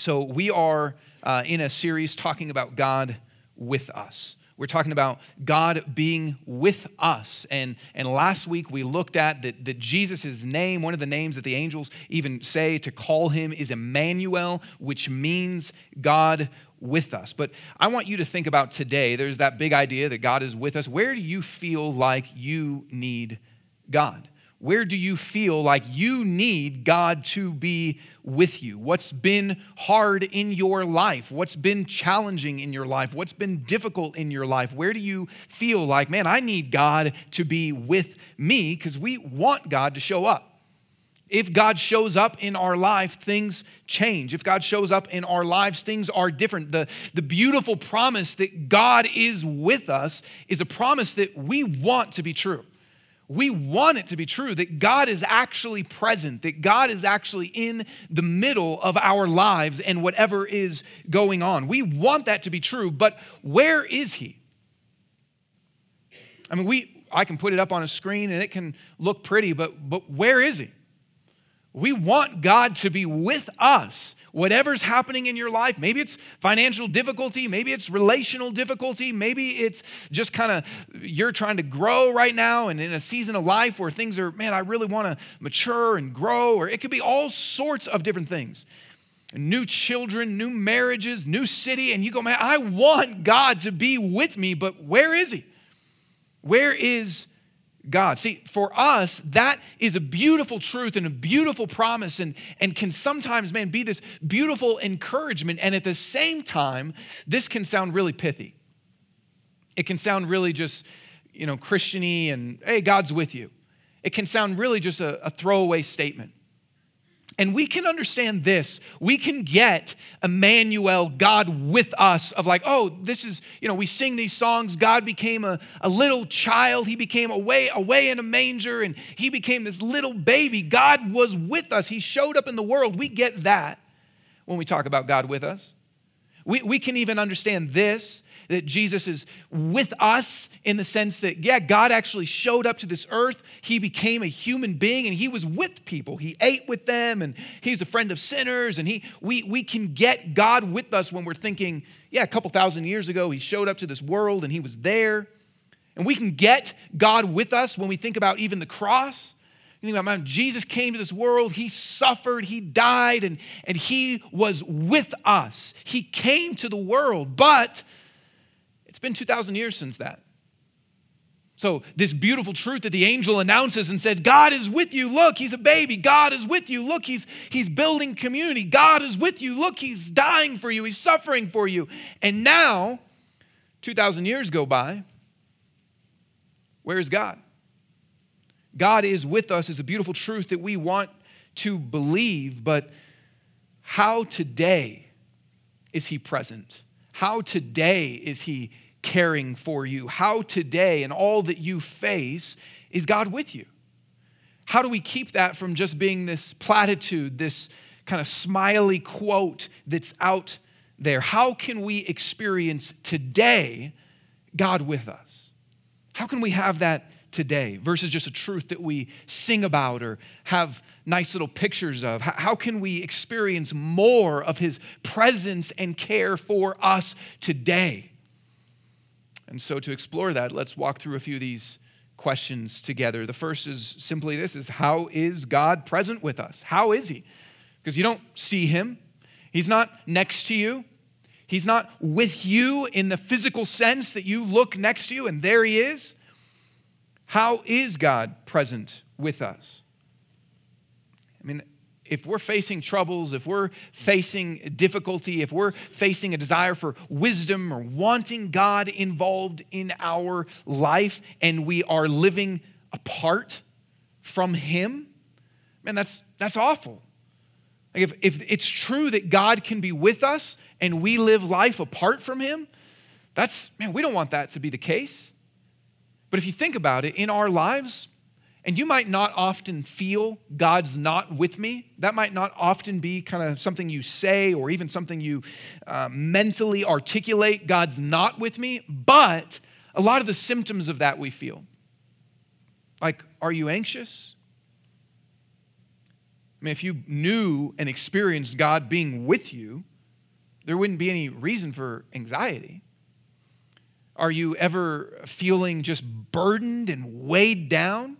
So, we are uh, in a series talking about God with us. We're talking about God being with us. And, and last week we looked at that, that Jesus' name, one of the names that the angels even say to call him is Emmanuel, which means God with us. But I want you to think about today. There's that big idea that God is with us. Where do you feel like you need God? Where do you feel like you need God to be with you? What's been hard in your life? What's been challenging in your life? What's been difficult in your life? Where do you feel like, man, I need God to be with me? Because we want God to show up. If God shows up in our life, things change. If God shows up in our lives, things are different. The, the beautiful promise that God is with us is a promise that we want to be true we want it to be true that God is actually present, that God is actually in the middle of our lives and whatever is going on. We want that to be true, but where is He? I mean, we, I can put it up on a screen and it can look pretty, but, but where is He? We want God to be with us whatever's happening in your life. Maybe it's financial difficulty, maybe it's relational difficulty, maybe it's just kind of you're trying to grow right now and in a season of life where things are, man, I really want to mature and grow, or it could be all sorts of different things. New children, new marriages, new city, and you go, man, I want God to be with me, but where is He? Where is God. See, for us, that is a beautiful truth and a beautiful promise and, and can sometimes, man, be this beautiful encouragement. And at the same time, this can sound really pithy. It can sound really just, you know, Christiany and, hey, God's with you. It can sound really just a, a throwaway statement. And we can understand this. We can get Emmanuel, God with us, of like, oh, this is, you know, we sing these songs. God became a, a little child. He became away, away in a manger, and he became this little baby. God was with us. He showed up in the world. We get that when we talk about God with us. We, we can even understand this that Jesus is with us in the sense that, yeah, God actually showed up to this earth. He became a human being and he was with people. He ate with them and he's a friend of sinners. And he, we, we can get God with us when we're thinking, yeah, a couple thousand years ago, he showed up to this world and he was there. And we can get God with us when we think about even the cross. You think about, man, Jesus came to this world, he suffered, he died, and, and he was with us. He came to the world, but it's been 2,000 years since that. So, this beautiful truth that the angel announces and says, God is with you. Look, he's a baby. God is with you. Look, he's, he's building community. God is with you. Look, he's dying for you. He's suffering for you. And now, 2,000 years go by. Where is God? God is with us is a beautiful truth that we want to believe, but how today is he present? How today is He caring for you? How today, and all that you face, is God with you? How do we keep that from just being this platitude, this kind of smiley quote that's out there? How can we experience today God with us? How can we have that today versus just a truth that we sing about or have nice little pictures of? How can we experience more of His presence and care for us today? And so, to explore that, let's walk through a few of these questions together. The first is simply this is how is God present with us? How is he? Because you don't see him. He's not next to you. He's not with you in the physical sense that you look next to you and there he is. How is God present with us? I mean, if we're facing troubles, if we're facing difficulty, if we're facing a desire for wisdom or wanting God involved in our life and we are living apart from Him, man, that's, that's awful. Like if, if it's true that God can be with us and we live life apart from Him, that's, man, we don't want that to be the case. But if you think about it, in our lives, and you might not often feel God's not with me. That might not often be kind of something you say or even something you uh, mentally articulate God's not with me. But a lot of the symptoms of that we feel. Like, are you anxious? I mean, if you knew and experienced God being with you, there wouldn't be any reason for anxiety. Are you ever feeling just burdened and weighed down?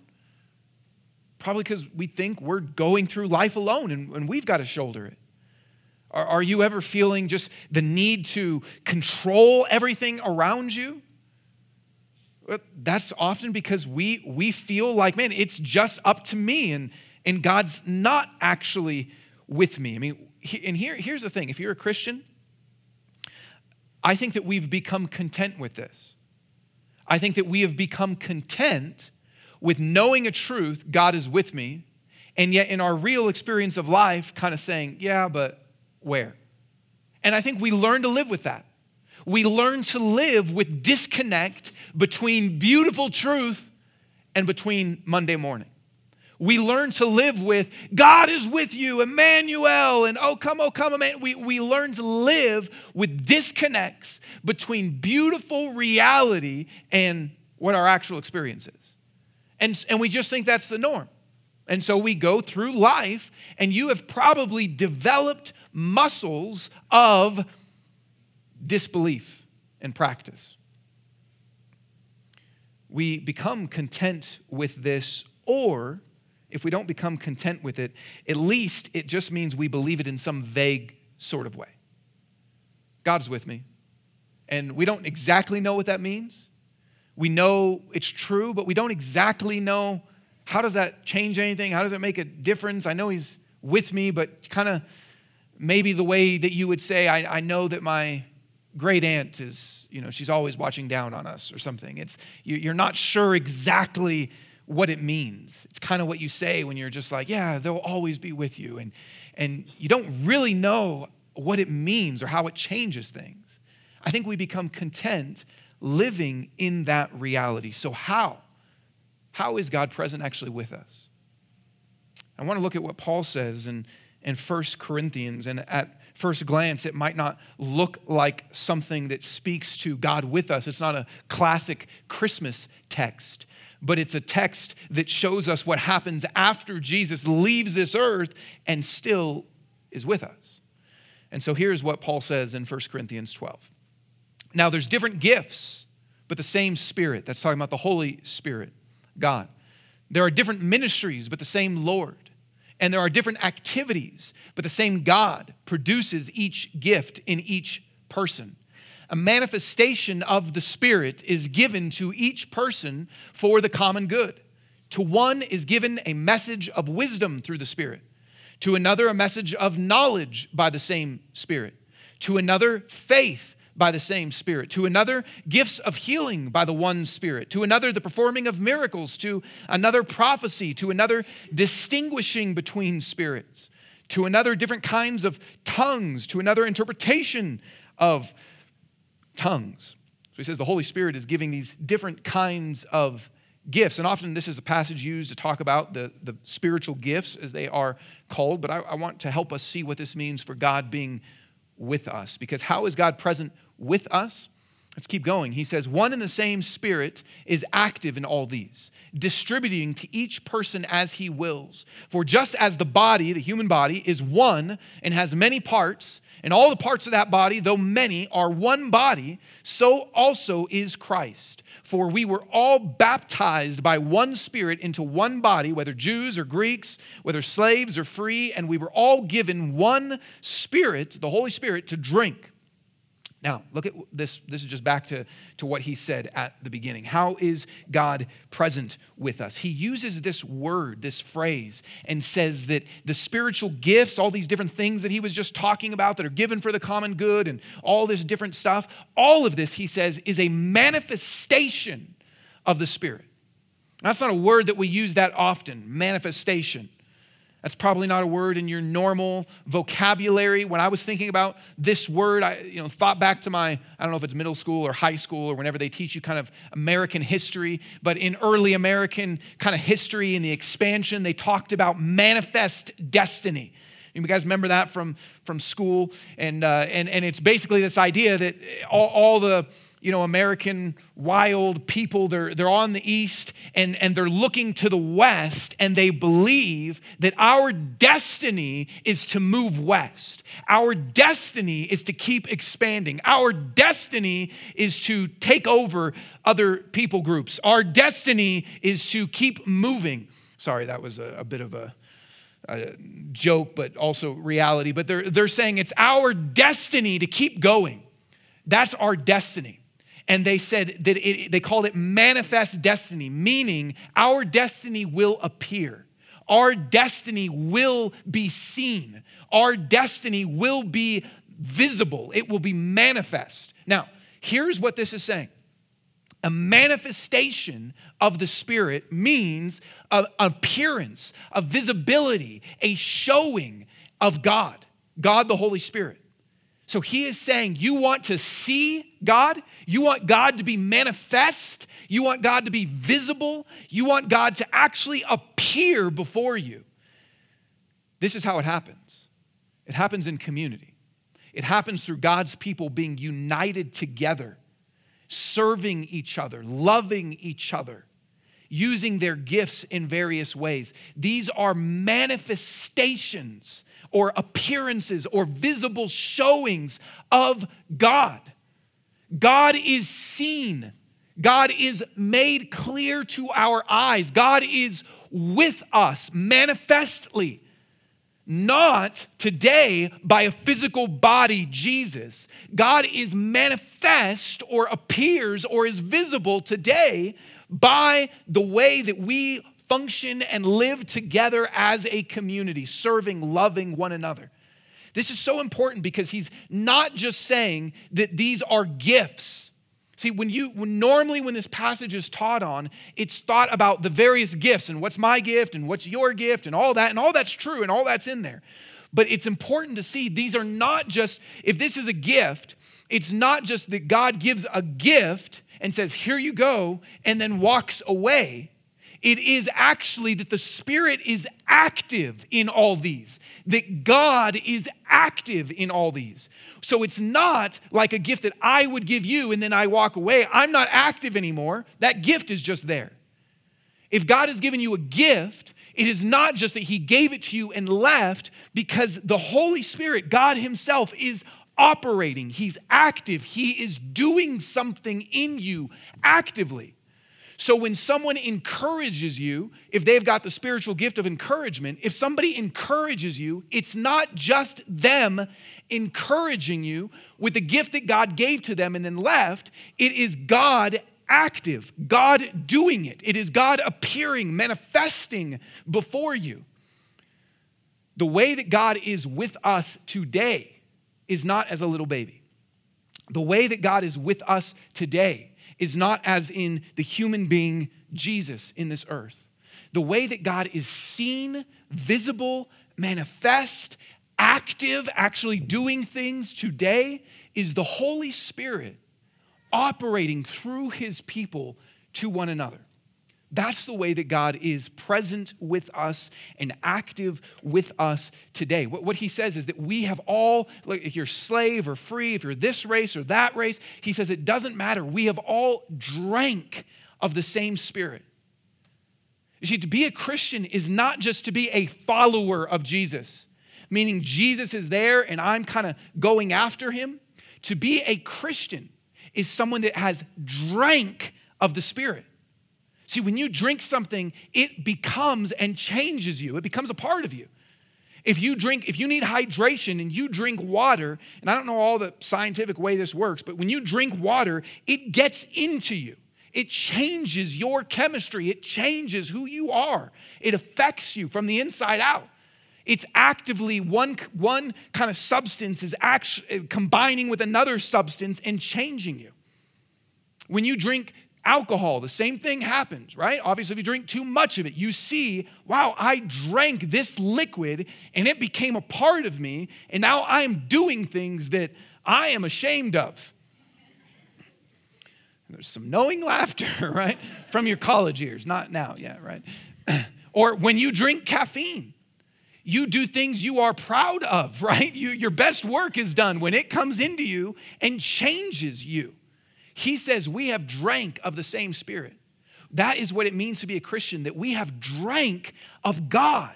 Probably because we think we're going through life alone and, and we've got to shoulder it. Are, are you ever feeling just the need to control everything around you? Uh, that's often because we, we feel like, man, it's just up to me, and, and God's not actually with me. I mean, and here, here's the thing if you're a Christian, I think that we've become content with this. I think that we have become content with knowing a truth, God is with me, and yet in our real experience of life, kind of saying, yeah, but where? And I think we learn to live with that. We learn to live with disconnect between beautiful truth and between Monday morning. We learn to live with God is with you, Emmanuel, and oh, come, oh, come, Emmanuel. We, we learn to live with disconnects between beautiful reality and what our actual experience is. And, and we just think that's the norm. And so we go through life, and you have probably developed muscles of disbelief and practice. We become content with this, or if we don't become content with it, at least it just means we believe it in some vague sort of way. God's with me. And we don't exactly know what that means. We know it's true, but we don't exactly know how does that change anything? How does it make a difference? I know He's with me, but kind of maybe the way that you would say, I, I know that my great aunt is, you know, she's always watching down on us or something. It's, you're not sure exactly what it means. It's kind of what you say when you're just like, yeah, they'll always be with you. And, and you don't really know what it means or how it changes things. I think we become content living in that reality. So, how? How is God present actually with us? I want to look at what Paul says in, in 1 Corinthians. And at first glance, it might not look like something that speaks to God with us. It's not a classic Christmas text but it's a text that shows us what happens after Jesus leaves this earth and still is with us. And so here's what Paul says in 1 Corinthians 12. Now, there's different gifts, but the same Spirit. That's talking about the Holy Spirit, God. There are different ministries, but the same Lord. And there are different activities, but the same God produces each gift in each person a manifestation of the Spirit is given to each person for the common good. To one is given a message of wisdom through the Spirit, to another, a message of knowledge by the same Spirit, to another, faith by the same Spirit, to another, gifts of healing by the one Spirit, to another, the performing of miracles, to another, prophecy, to another, distinguishing between spirits, to another, different kinds of tongues, to another, interpretation of tongues. So he says the Holy Spirit is giving these different kinds of gifts. And often this is a passage used to talk about the, the spiritual gifts as they are called. But I, I want to help us see what this means for God being with us. Because how is God present with us? Let's keep going. He says, One and the same Spirit is active in all these, distributing to each person as he wills. For just as the body, the human body, is one and has many parts, and all the parts of that body, though many, are one body, so also is Christ. For we were all baptized by one Spirit into one body, whether Jews or Greeks, whether slaves or free, and we were all given one Spirit, the Holy Spirit, to drink. Now, look at this. This is just back to, to what he said at the beginning. How is God present with us? He uses this word, this phrase, and says that the spiritual gifts, all these different things that he was just talking about that are given for the common good and all this different stuff, all of this, he says, is a manifestation of the Spirit. That's not a word that we use that often, manifestation. That's probably not a word in your normal vocabulary. When I was thinking about this word, I you know, thought back to my, I don't know if it's middle school or high school or whenever they teach you kind of American history, but in early American kind of history and the expansion, they talked about manifest destiny. You guys remember that from, from school? And, uh, and, and it's basically this idea that all, all the you know, American wild people. They're, they're on the east and, and they're looking to the west and they believe that our destiny is to move west. Our destiny is to keep expanding. Our destiny is to take over other people groups. Our destiny is to keep moving. Sorry, that was a, a bit of a, a joke, but also reality. But they're, they're saying it's our destiny to keep going. That's our destiny and they said that it, they called it manifest destiny, meaning our destiny will appear. Our destiny will be seen. Our destiny will be visible. It will be manifest. Now, here's what this is saying a manifestation of the Spirit means an appearance, a visibility, a showing of God, God the Holy Spirit. So he is saying, You want to see God? You want God to be manifest? You want God to be visible? You want God to actually appear before you? This is how it happens it happens in community, it happens through God's people being united together, serving each other, loving each other using their gifts in various ways. These are manifestations or appearances or visible showings of God. God is seen. God is made clear to our eyes. God is with us manifestly. Not today by a physical body, Jesus. God is manifest or appears or is visible today by the way that we function and live together as a community, serving, loving one another. This is so important because he's not just saying that these are gifts. See, when you when normally when this passage is taught on, it's thought about the various gifts and what's my gift and what's your gift and all that, and all that's true and all that's in there. But it's important to see these are not just, if this is a gift, it's not just that God gives a gift and says, Here you go, and then walks away. It is actually that the Spirit is active in all these, that God is active in all these. So it's not like a gift that I would give you and then I walk away. I'm not active anymore. That gift is just there. If God has given you a gift, it is not just that He gave it to you and left, because the Holy Spirit, God Himself, is operating. He's active. He is doing something in you actively. So when someone encourages you, if they've got the spiritual gift of encouragement, if somebody encourages you, it's not just them encouraging you with the gift that God gave to them and then left, it is God active, God doing it. It is God appearing, manifesting before you. The way that God is with us today is not as a little baby. The way that God is with us today is not as in the human being Jesus in this earth. The way that God is seen, visible, manifest, active, actually doing things today is the Holy Spirit operating through his people to one another. That's the way that God is present with us and active with us today. What, what, he says is that we have all, like if you're slave or free, if you're this race or that race, he says it doesn't matter. We have all drank of the same spirit. You see, to be a Christian is not just to be a follower of Jesus, meaning Jesus is there and I'm kind of going after him. To be a Christian is someone that has drank of the Spirit. See, when you drink something, it becomes and changes you, it becomes a part of you. If you drink, if you need hydration and you drink water, and I don't know all the scientific way this works, but when you drink water, it gets into you. It changes your chemistry. It changes who you are. It affects you from the inside out. It's actively one, one kind of substance is actually combining with another substance and changing you. When you drink alcohol, the same thing happens, right? Obviously, if you drink too much of it, you see, wow, I drank this liquid and it became a part of me, and now I'm doing things that I am ashamed of. There's some knowing laughter, right? From your college years, not now, yeah, right? or when you drink caffeine, you do things you are proud of, right? You, your best work is done when it comes into you and changes you. He says we have drank of the same Spirit. That is what it means to be a Christian, that we have drank of God.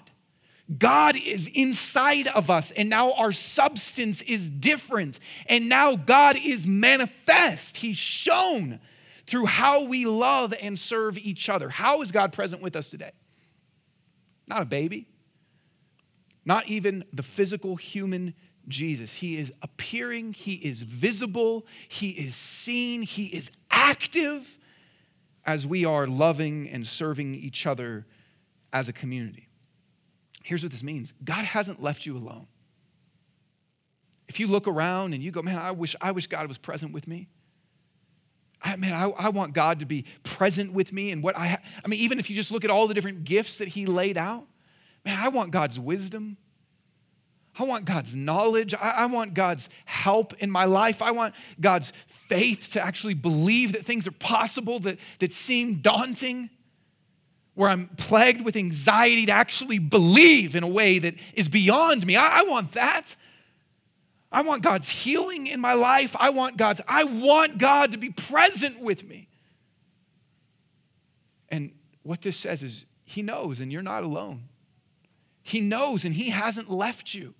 God is inside of us, and now our substance is different. And now God is manifest. He's shown through how we love and serve each other. How is God present with us today? Not a baby, not even the physical human Jesus. He is appearing, He is visible, He is seen, He is active as we are loving and serving each other as a community. Here's what this means God hasn't left you alone. If you look around and you go, man, I wish, I wish God was present with me. I, man, I, I want God to be present with me and what I ha- I mean, even if you just look at all the different gifts that He laid out, man, I want God's wisdom. I want God's knowledge. I, I, want God's help in my life. I want God's faith to actually believe that things are possible that, that seem daunting, where I'm plagued with anxiety to actually believe in a way that is beyond me. I, I want that. I want God's healing in my life. I want God's, I want God to be present with me. And what this says is, He knows, and you're not alone. He knows, and He hasn't left you.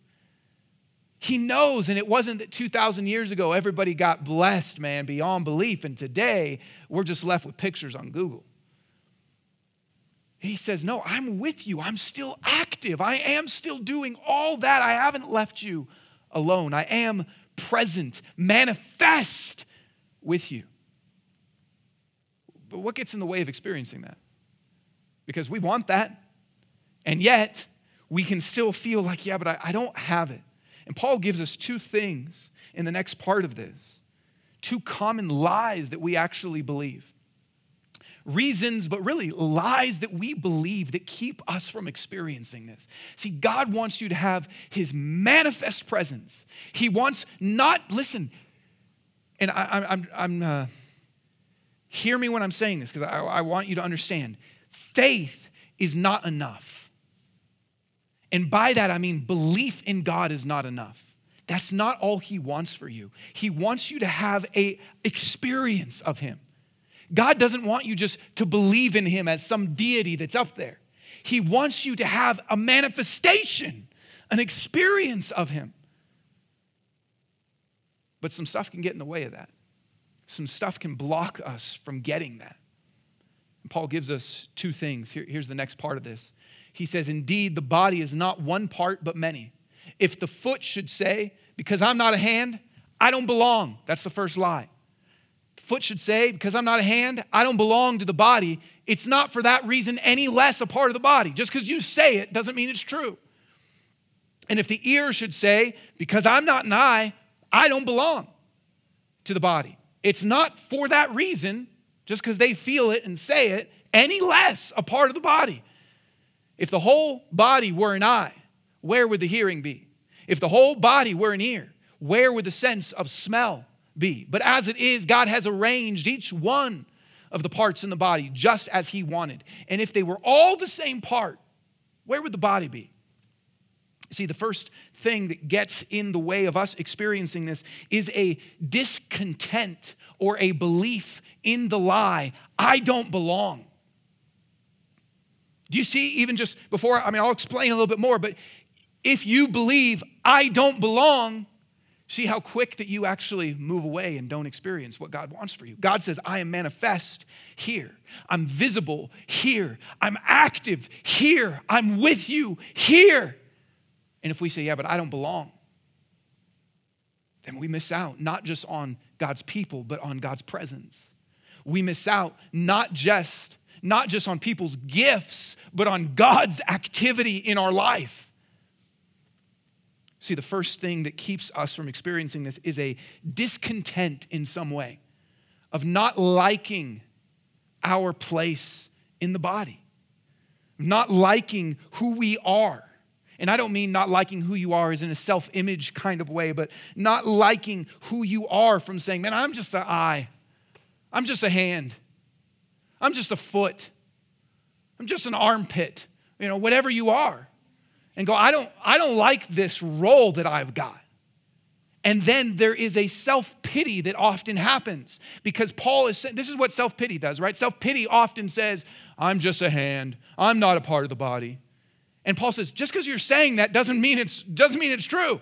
He knows, and it wasn't that 2,000 years ago everybody got blessed, man, beyond belief, and today we're just left with pictures on Google. He says, No, I'm with you. I'm still active. I am still doing all that. I haven't left you alone. I am present, manifest with you. But what gets in the way of experiencing that? Because we want that, and yet we can still feel like, yeah, but I, I don't have it. And Paul gives us two things in the next part of this two common lies that we actually believe. Reasons, but really lies that we believe that keep us from experiencing this. See, God wants you to have His manifest presence. He wants not, listen, and I, am I'm, I'm uh, hear me when I'm saying this because I, I want you to understand faith is not enough. And by that, I mean belief in God is not enough. That's not all he wants for you. He wants you to have a experience of him. God doesn't want you just to believe in him as some deity that's up there. He wants you to have a manifestation, an experience of him. But some stuff can get in the way of that. Some stuff can block us from getting that. And Paul gives us two things. Here, here's the next part of this he says, Indeed, the body is not one part, but many. If the foot should say, Because I'm not a hand, I don't belong, that's the first lie. The foot should say, Because I'm not a hand, I don't belong to the body. It's not for that reason any less a part of the body. Just because you say it doesn't mean it's true. And if the ear should say, Because I'm not an eye, I don't belong to the body. It's not for that reason, just because they feel it and say it, any less a part of the body. If the whole body were an eye, where would the hearing be? If the whole body were an ear, where would the sense of smell be? But as it is, God has arranged each one of the parts in the body just as He wanted. And if they were all the same part, where would the body be? See, the first thing that gets in the way of us experiencing this is a discontent or a belief in the lie I don't belong. Do you see, even just before, I mean, I'll explain a little bit more, but if you believe I don't belong, see how quick that you actually move away and don't experience what God wants for you. God says, I am manifest here. I'm visible here. I'm active here. I'm with you here. And if we say, yeah, but I don't belong, then we miss out not just on God's people, but on God's presence. We miss out not just not just on people's gifts, but on God's activity in our life. See, the first thing that keeps us from experiencing this is a discontent in some way of not liking our place in the body, not liking who we are. And I don't mean not liking who you are as in a self image kind of way, but not liking who you are from saying, man, I'm just an eye, I'm just a hand. I'm just a foot. I'm just an armpit, you know, whatever you are. And go, I don't, I don't like this role that I've got. And then there is a self pity that often happens because Paul is saying, this is what self pity does, right? Self pity often says, I'm just a hand, I'm not a part of the body. And Paul says, just because you're saying that doesn't mean it's, doesn't mean it's true.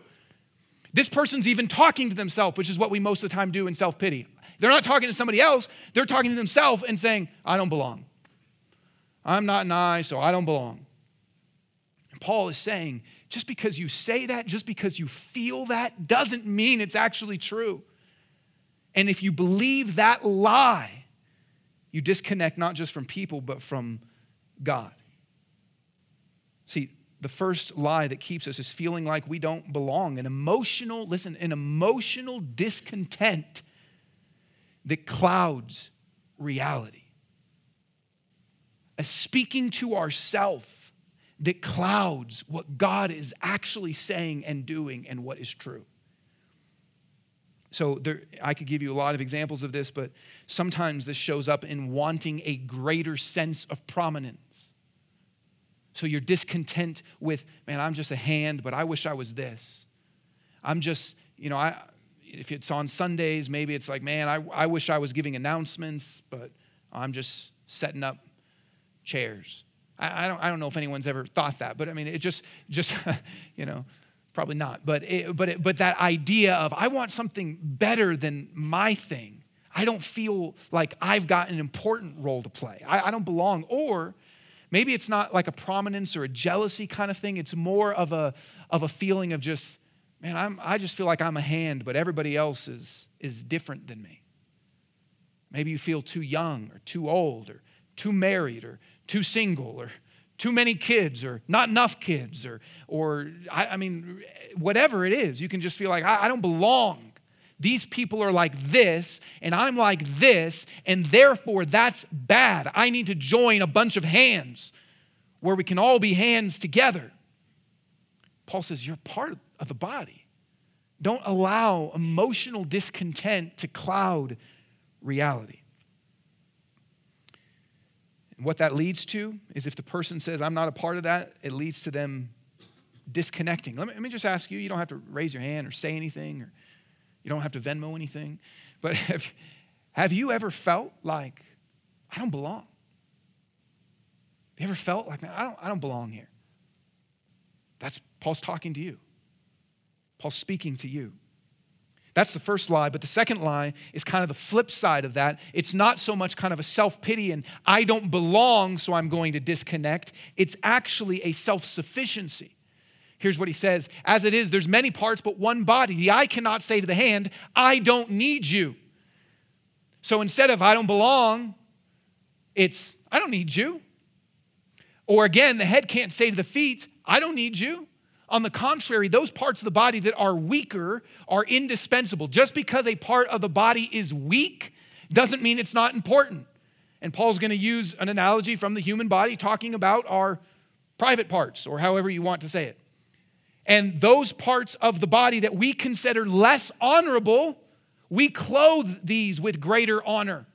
This person's even talking to themselves, which is what we most of the time do in self pity. They're not talking to somebody else, they're talking to themselves and saying, I don't belong. I'm not nice, so I don't belong. And Paul is saying, just because you say that, just because you feel that, doesn't mean it's actually true. And if you believe that lie, you disconnect not just from people, but from God. See, the first lie that keeps us is feeling like we don't belong, an emotional, listen, an emotional discontent that clouds reality. A speaking to ourself that clouds what God is actually saying and doing and what is true. So there, I could give you a lot of examples of this, but sometimes this shows up in wanting a greater sense of prominence. So you're discontent with, man, I'm just a hand, but I wish I was this. I'm just, you know, I, if it's on Sundays, maybe it's like, man, I, I wish I was giving announcements, but I'm just setting up chairs. I, I, don't, I don't know if anyone's ever thought that, but I mean, it just, just you know, probably not. But, it, but, it, but that idea of, I want something better than my thing. I don't feel like I've got an important role to play. I, I don't belong. Or Maybe it's not like a prominence or a jealousy kind of thing. It's more of a, of a feeling of just, man, I'm, I just feel like I'm a hand, but everybody else is, is different than me. Maybe you feel too young or too old or too married or too single or too many kids or not enough kids or, or I, I mean, whatever it is, you can just feel like I, I don't belong these people are like this, and I'm like this, and therefore that's bad. I need to join a bunch of hands where we can all be hands together. Paul says, You're part of the body. Don't allow emotional discontent to cloud reality. And what that leads to is if the person says, I'm not a part of that, it leads to them disconnecting. Let me, let me just ask you, you don't have to raise your hand or say anything or you don't have to Venmo anything. But have, have you ever felt like, I don't belong? Have you ever felt like, man, I don't, I don't belong here? That's Paul's talking to you. Paul's speaking to you. That's the first lie. But the second lie is kind of the flip side of that. It's not so much kind of a self pity and I don't belong, so I'm going to disconnect. It's actually a self sufficiency. Here's what he says As it is, there's many parts, but one body. The eye cannot say to the hand, I don't need you. So instead of I don't belong, it's I don't need you. Or again, the head can't say to the feet, I don't need you. On the contrary, those parts of the body that are weaker are indispensable. Just because a part of the body is weak doesn't mean it's not important. And Paul's going to use an analogy from the human body talking about our private parts, or however you want to say it. And those parts of the body that we consider less honorable, we clothe these with greater honor.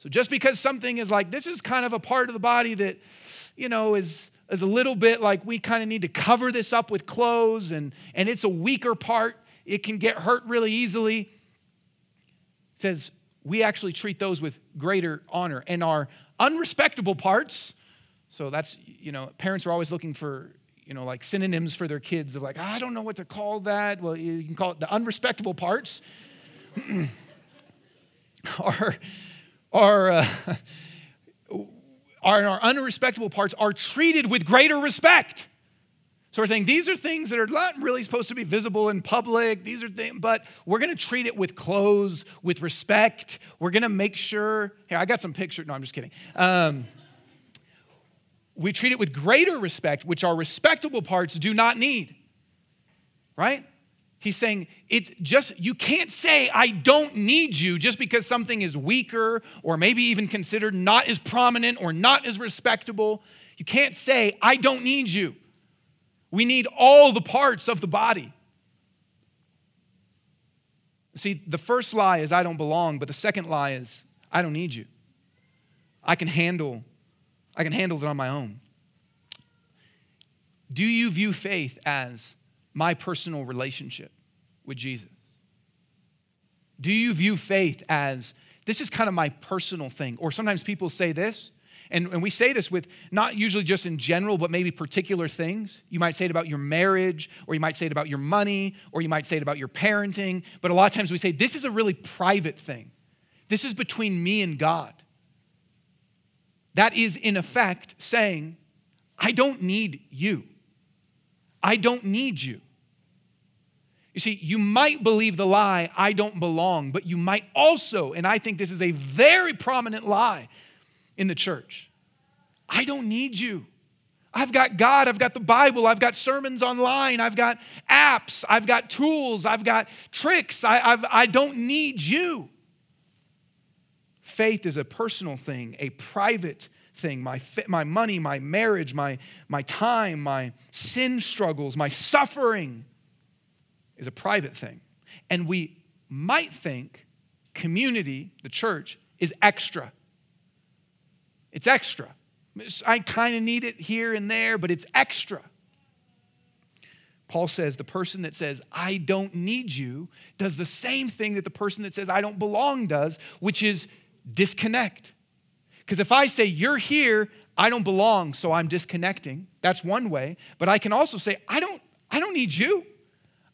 So just because something is like, this is kind of a part of the body that, you know, is, is a little bit like we kind of need to cover this up with clothes and, and it's a weaker part, it can get hurt really easily. It says we actually treat those with greater honor. And our unrespectable parts, so that's, you know, parents are always looking for you know, like synonyms for their kids of like, I don't know what to call that. Well, you can call it the unrespectable parts. or, or, uh, our, our unrespectable parts are treated with greater respect. So we're saying these are things that are not really supposed to be visible in public. These are things, but we're going to treat it with clothes, with respect. We're going to make sure. Here, I got some pictures. No, I'm just kidding. Um, we treat it with greater respect, which our respectable parts do not need. Right? He's saying it's just, you can't say, I don't need you just because something is weaker or maybe even considered not as prominent or not as respectable. You can't say, I don't need you. We need all the parts of the body. See, the first lie is, I don't belong, but the second lie is, I don't need you. I can handle I can handle it on my own. Do you view faith as my personal relationship with Jesus? Do you view faith as this is kind of my personal thing? Or sometimes people say this, and, and we say this with not usually just in general, but maybe particular things. You might say it about your marriage, or you might say it about your money, or you might say it about your parenting. But a lot of times we say, this is a really private thing. This is between me and God. That is, in effect, saying, I don't need you. I don't need you. You see, you might believe the lie, I don't belong, but you might also, and I think this is a very prominent lie in the church, I don't need you. I've got God, I've got the Bible, I've got sermons online, I've got apps, I've got tools, I've got tricks, I, I've, I don't need you. Faith is a personal thing, a private thing. My, my money, my marriage, my, my time, my sin struggles, my suffering is a private thing. And we might think community, the church, is extra. It's extra. I kind of need it here and there, but it's extra. Paul says the person that says, I don't need you, does the same thing that the person that says, I don't belong does, which is disconnect. Because if I say, You're here, I don't belong, so I'm disconnecting, that's one way. But I can also say, I don't, I don't need you.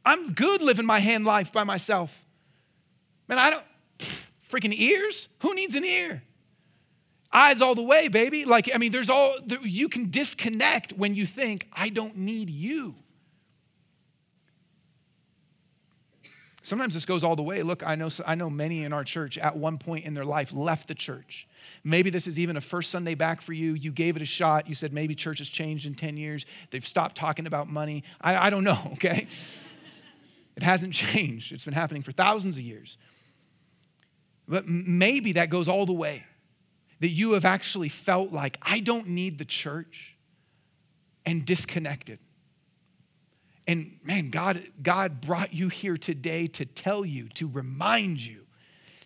I'm good living my hand life by myself. Man, I don't, freaking ears? Who needs an ear? Eyes all the way, baby. Like, I mean, there's all, you can disconnect when you think, I don't need you. Sometimes this goes all the way. Look, I know, I know many in our church at one point in their life left the church. Maybe this is even a first Sunday back for you. You gave it a shot. You said maybe church has changed in 10 years. They've stopped talking about money. I, I don't know, okay? It hasn't changed. It's been happening for thousands of years. But maybe that goes all the way that you have actually felt like, I don't need the church and disconnected. And man, God, God brought you here today to tell you, to remind you.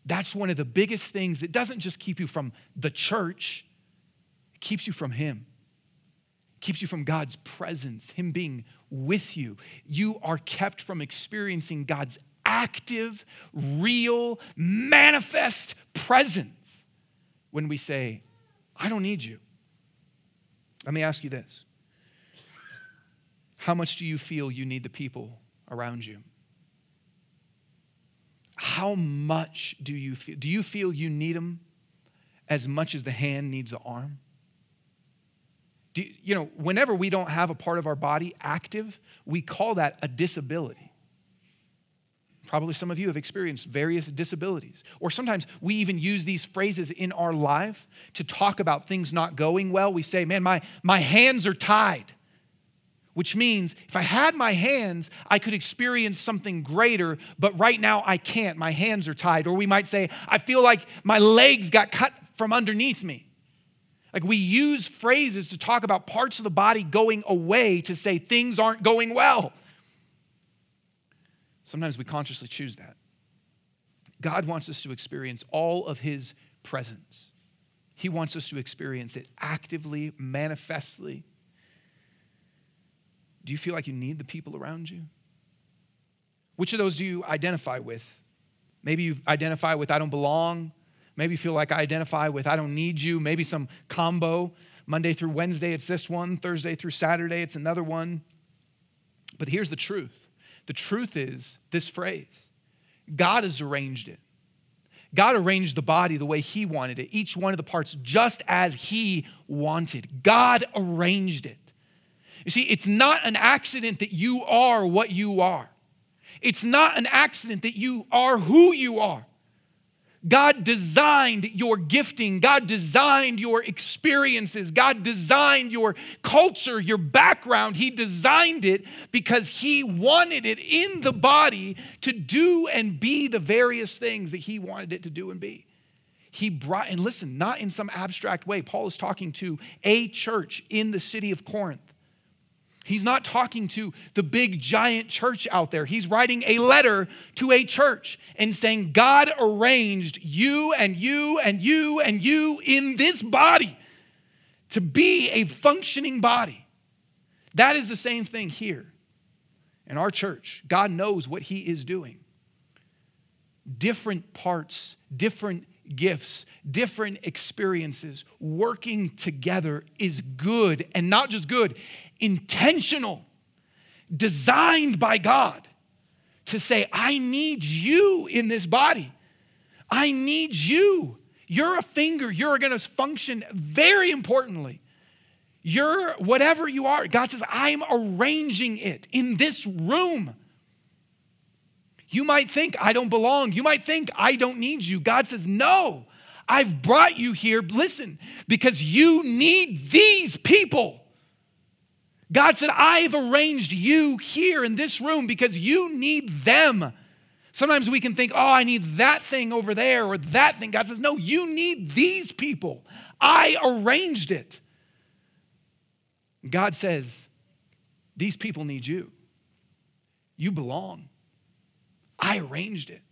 That's one of the biggest things that doesn't just keep you from the church, it keeps you from Him. Keeps you from God's presence, Him being with you. You are kept from experiencing God's active, real, manifest presence when we say, I don't need you. Let me ask you this how much do you feel you need the people around you? How much do you feel? Do you feel you need them as much as the hand needs the arm? Do you, know, whenever we don't have a part of our body active, we call that a disability. Probably some of you have experienced various disabilities. Or sometimes we even use these phrases in our life to talk about things not going well. We say, man, my, my hands are tied which means if I had my hands, I could experience something greater, but right now I can't. My hands are tied. Or we might say, I feel like my legs got cut from underneath me. Like we use phrases to talk about parts of the body going away to say things aren't going well. Sometimes we consciously choose that. God wants us to experience all of His presence. He wants us to experience it actively, manifestly do you feel like you need the people around you? Which of those do you identify with? Maybe you identify with I don't belong. Maybe feel like I identify with I don't need you. Maybe some combo. Monday through Wednesday, it's this one. Thursday through Saturday, it's another one. But here's the truth the truth is this phrase God has arranged it. God arranged the body the way He wanted it, each one of the parts just as He wanted. God arranged it. You see, it's not an accident that you are what you are. It's not an accident that you are who you are. God designed your gifting. God designed your experiences. God designed your culture, your background. He designed it because He wanted it in the body to do and be the various things that He wanted it to do and be. He brought, and listen, not in some abstract way. Paul is talking to a church in the city of Corinth. He's not talking to the big giant church out there. He's writing a letter to a church and saying, God arranged you and you and you and you in this body to be a functioning body. That is the same thing here in our church. God knows what He is doing. different parts, different gifts, different experiences working together is good and not just good, intentional, designed by God to say, I need you in this body. I need you. You're a finger, you're going to function very importantly. You're whatever you are. God says, I'm arranging it in this room. You might think I don't belong. You might think I don't need you. God says, No, I've brought you here, listen, because you need these people. God said, I've arranged you here in this room because you need them. Sometimes we can think, oh, I need that thing over there or that thing. God says, no, you need these people. I arranged it. God says, these people need you. You belong. I arranged it.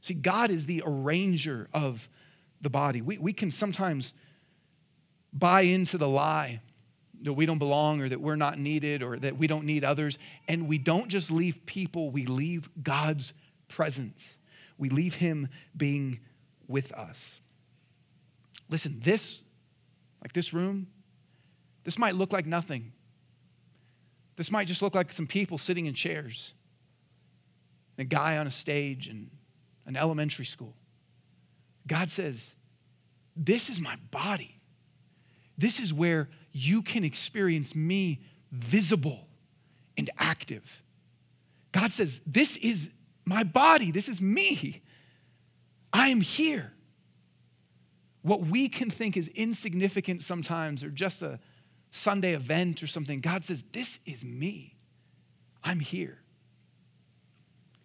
See, God is the arranger of the body. We, we can sometimes buy into the lie that we don't belong or that we're not needed or that we don't need others. And we don't just leave people, we leave God's presence. We leave Him being with us. Listen, this, like this room, this might look like nothing. This might just look like some people sitting in chairs, a guy on a stage in an elementary school. God says, This is my body. This is where you can experience me visible and active. God says, This is my body, this is me. I am here. What we can think is insignificant sometimes or just a Sunday event or something, God says, This is me. I'm here.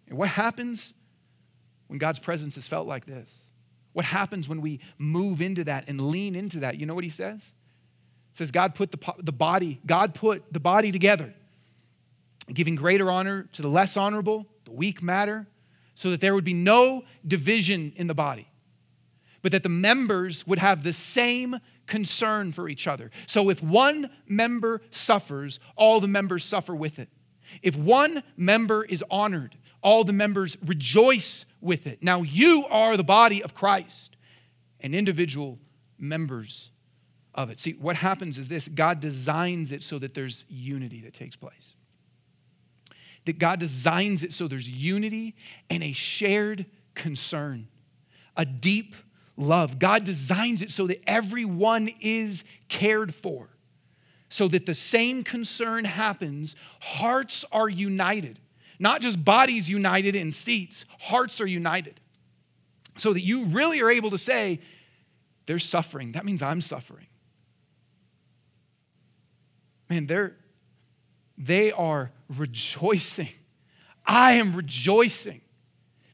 And what happens when God's presence is felt like this? What happens when we move into that and lean into that? You know what he says? It says God put the, the body, God put the body together, giving greater honor to the less honorable, the weak matter, so that there would be no division in the body, but that the members would have the same concern for each other. So if one member suffers, all the members suffer with it. If one member is honored, all the members rejoice with it. Now you are the body of Christ and individual members of it. See, what happens is this God designs it so that there's unity that takes place. That God designs it so there's unity and a shared concern, a deep love. God designs it so that everyone is cared for, so that the same concern happens. Hearts are united, not just bodies united in seats, hearts are united. So that you really are able to say, there's suffering. That means I'm suffering man, they're, they are rejoicing. I am rejoicing.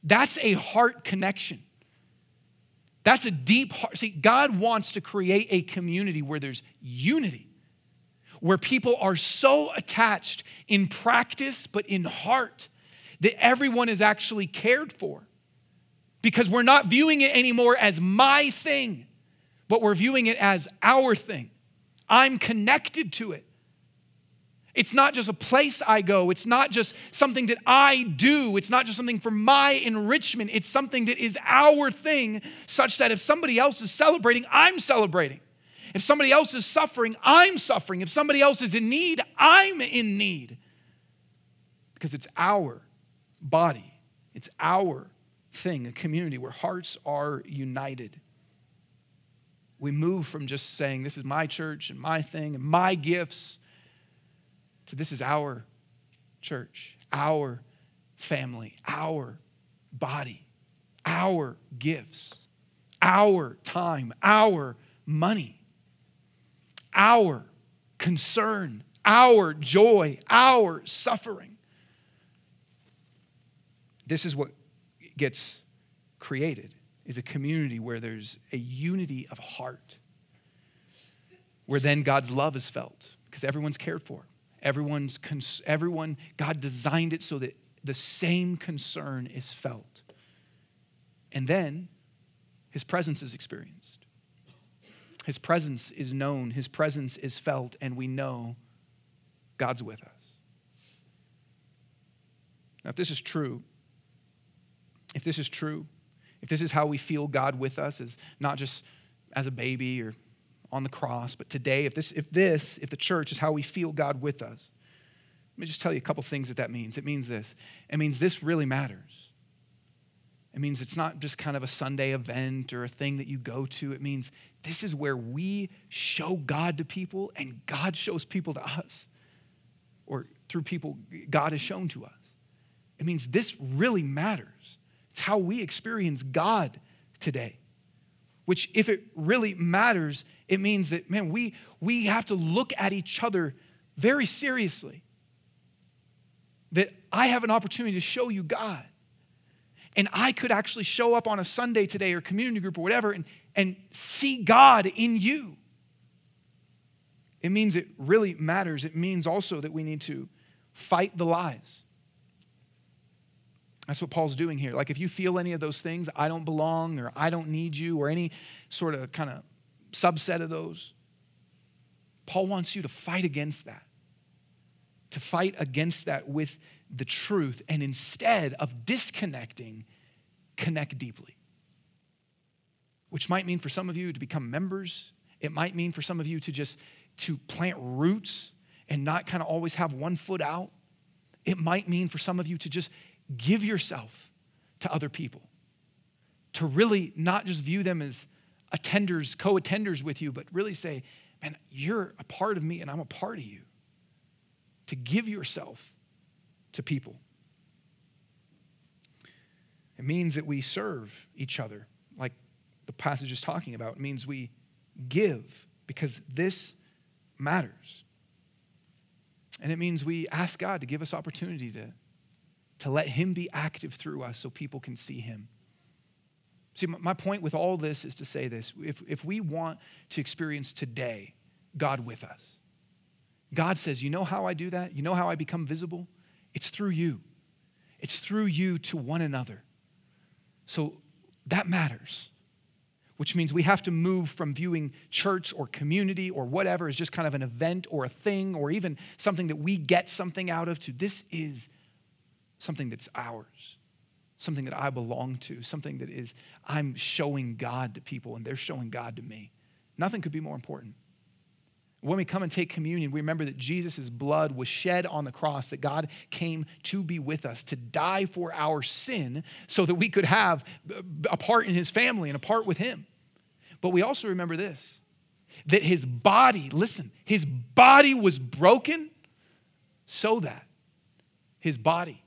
That's a heart connection. That's a deep heart. See, God wants to create a community where there's unity, where people are so attached in practice, but in heart, that everyone is actually cared for. Because we're not viewing it anymore as my thing, but we're viewing it as our thing. I'm connected to it. It's not just a place I go. It's not just something that I do. It's not just something for my enrichment. It's something that is our thing, such that if somebody else is celebrating, I'm celebrating. If somebody else is suffering, I'm suffering. If somebody else is in need, I'm in need. Because it's our body, it's our thing, a community where hearts are united. We move from just saying, This is my church and my thing and my gifts so, this is our church, our family, our body, our gifts, our time, our money, our concern, our joy, our suffering. This is what gets created is a community where there's a unity of heart where then God's love is felt because everyone's cared for Everyone's cons- everyone, God designed it so that the same concern is felt. And then his presence is experienced. His presence is known, his presence is felt, and we know God's with us. Now, if this is true, if this is true, if this is how we feel God with us, is not just as a baby or on the cross, but today, if this, if this, if the church is how we feel God with us, let me just tell you a couple things that that means. It means this. It means this really matters. It means it's not just kind of a Sunday event or a thing that you go to. It means this is where we show God to people and God shows people to us, or through people God has shown to us. It means this really matters. It's how we experience God today. Which, if it really matters, it means that, man, we, we have to look at each other very seriously. That I have an opportunity to show you God. And I could actually show up on a Sunday today or community group or whatever and, and see God in you. It means it really matters. It means also that we need to fight the lies. That's what Paul's doing here. Like, if you feel any of those things, I don't belong or I don't need you or any sort of kind of subset of those, Paul wants you to fight against that. To fight against that with the truth and instead of disconnecting, connect deeply. Which might mean for some of you to become members. It might mean for some of you to just to plant roots and not kind of always have one foot out. It might mean for some of you to just give yourself to other people. To really not just view them as attenders, co-attenders with you, but really say, man, you're a part of me and I'm a part of you. To give yourself to people. It means that we serve each other, like the passage is talking about. It means we give because this matters. And it means we ask God to give us opportunity to, to let Him be active through us so people can see Him. See, my point with all this is to say this if, if we want to experience today God with us, God says, You know how I do that? You know how I become visible? It's through you. It's through you to one another. So that matters, which means we have to move from viewing church or community or whatever as just kind of an event or a thing or even something that we get something out of to this is something that's ours, something that I belong to, something that is I'm showing God to people and they're showing God to me. Nothing could be more important. When we come and take communion, we remember that Jesus' blood was shed on the cross, that God came to be with us, to die for our sin, so that we could have uh, a part in his family and a part with him. But we also remember this that his body, listen, his body was broken so that his body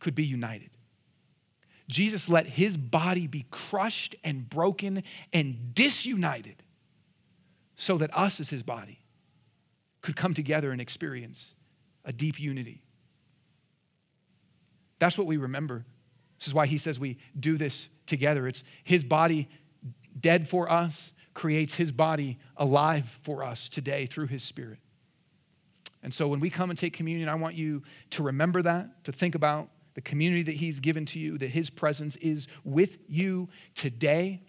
could be united. Jesus let his body be crushed and broken and disunited so that us as his body could come together and experience a deep unity. That's what we remember. This is why he says we do this together. It's his body dead for us, creates his body alive for us today through his spirit. And so when we come and take communion, I want you to remember that, to think about the community that he's given to you, that his presence is with you today.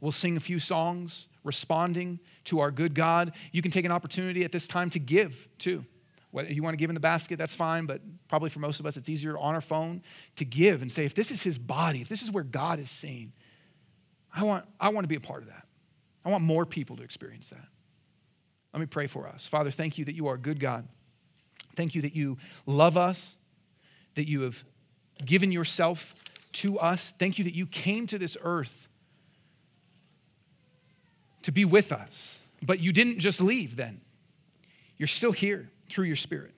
We'll sing a few songs responding to our good God. You can take an opportunity at this time to give too. Whether you want to give in the basket, that's fine, but probably for most of us, it's easier on our phone to give and say, if this is his body, if this is where God is seen, I want, I want to be a part of that. I want more people to experience that. Let me pray for us. Father, thank you that you are a good God. Thank you that you love us, that you have given yourself to us. Thank you that you came to this earth to be with us. But you didn't just leave then, you're still here through your spirit.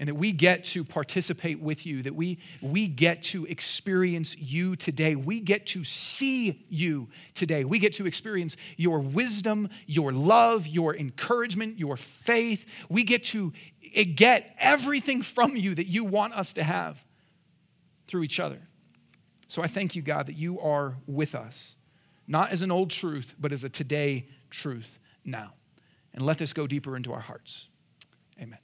And that we get to participate with you, that we, we get to experience you today. We get to see you today. We get to experience your wisdom, your love, your encouragement, your faith. We get to get everything from you that you want us to have through each other. So I thank you, God, that you are with us not as an old truth, but as a today truth now. And let this go deeper into our hearts. Amen.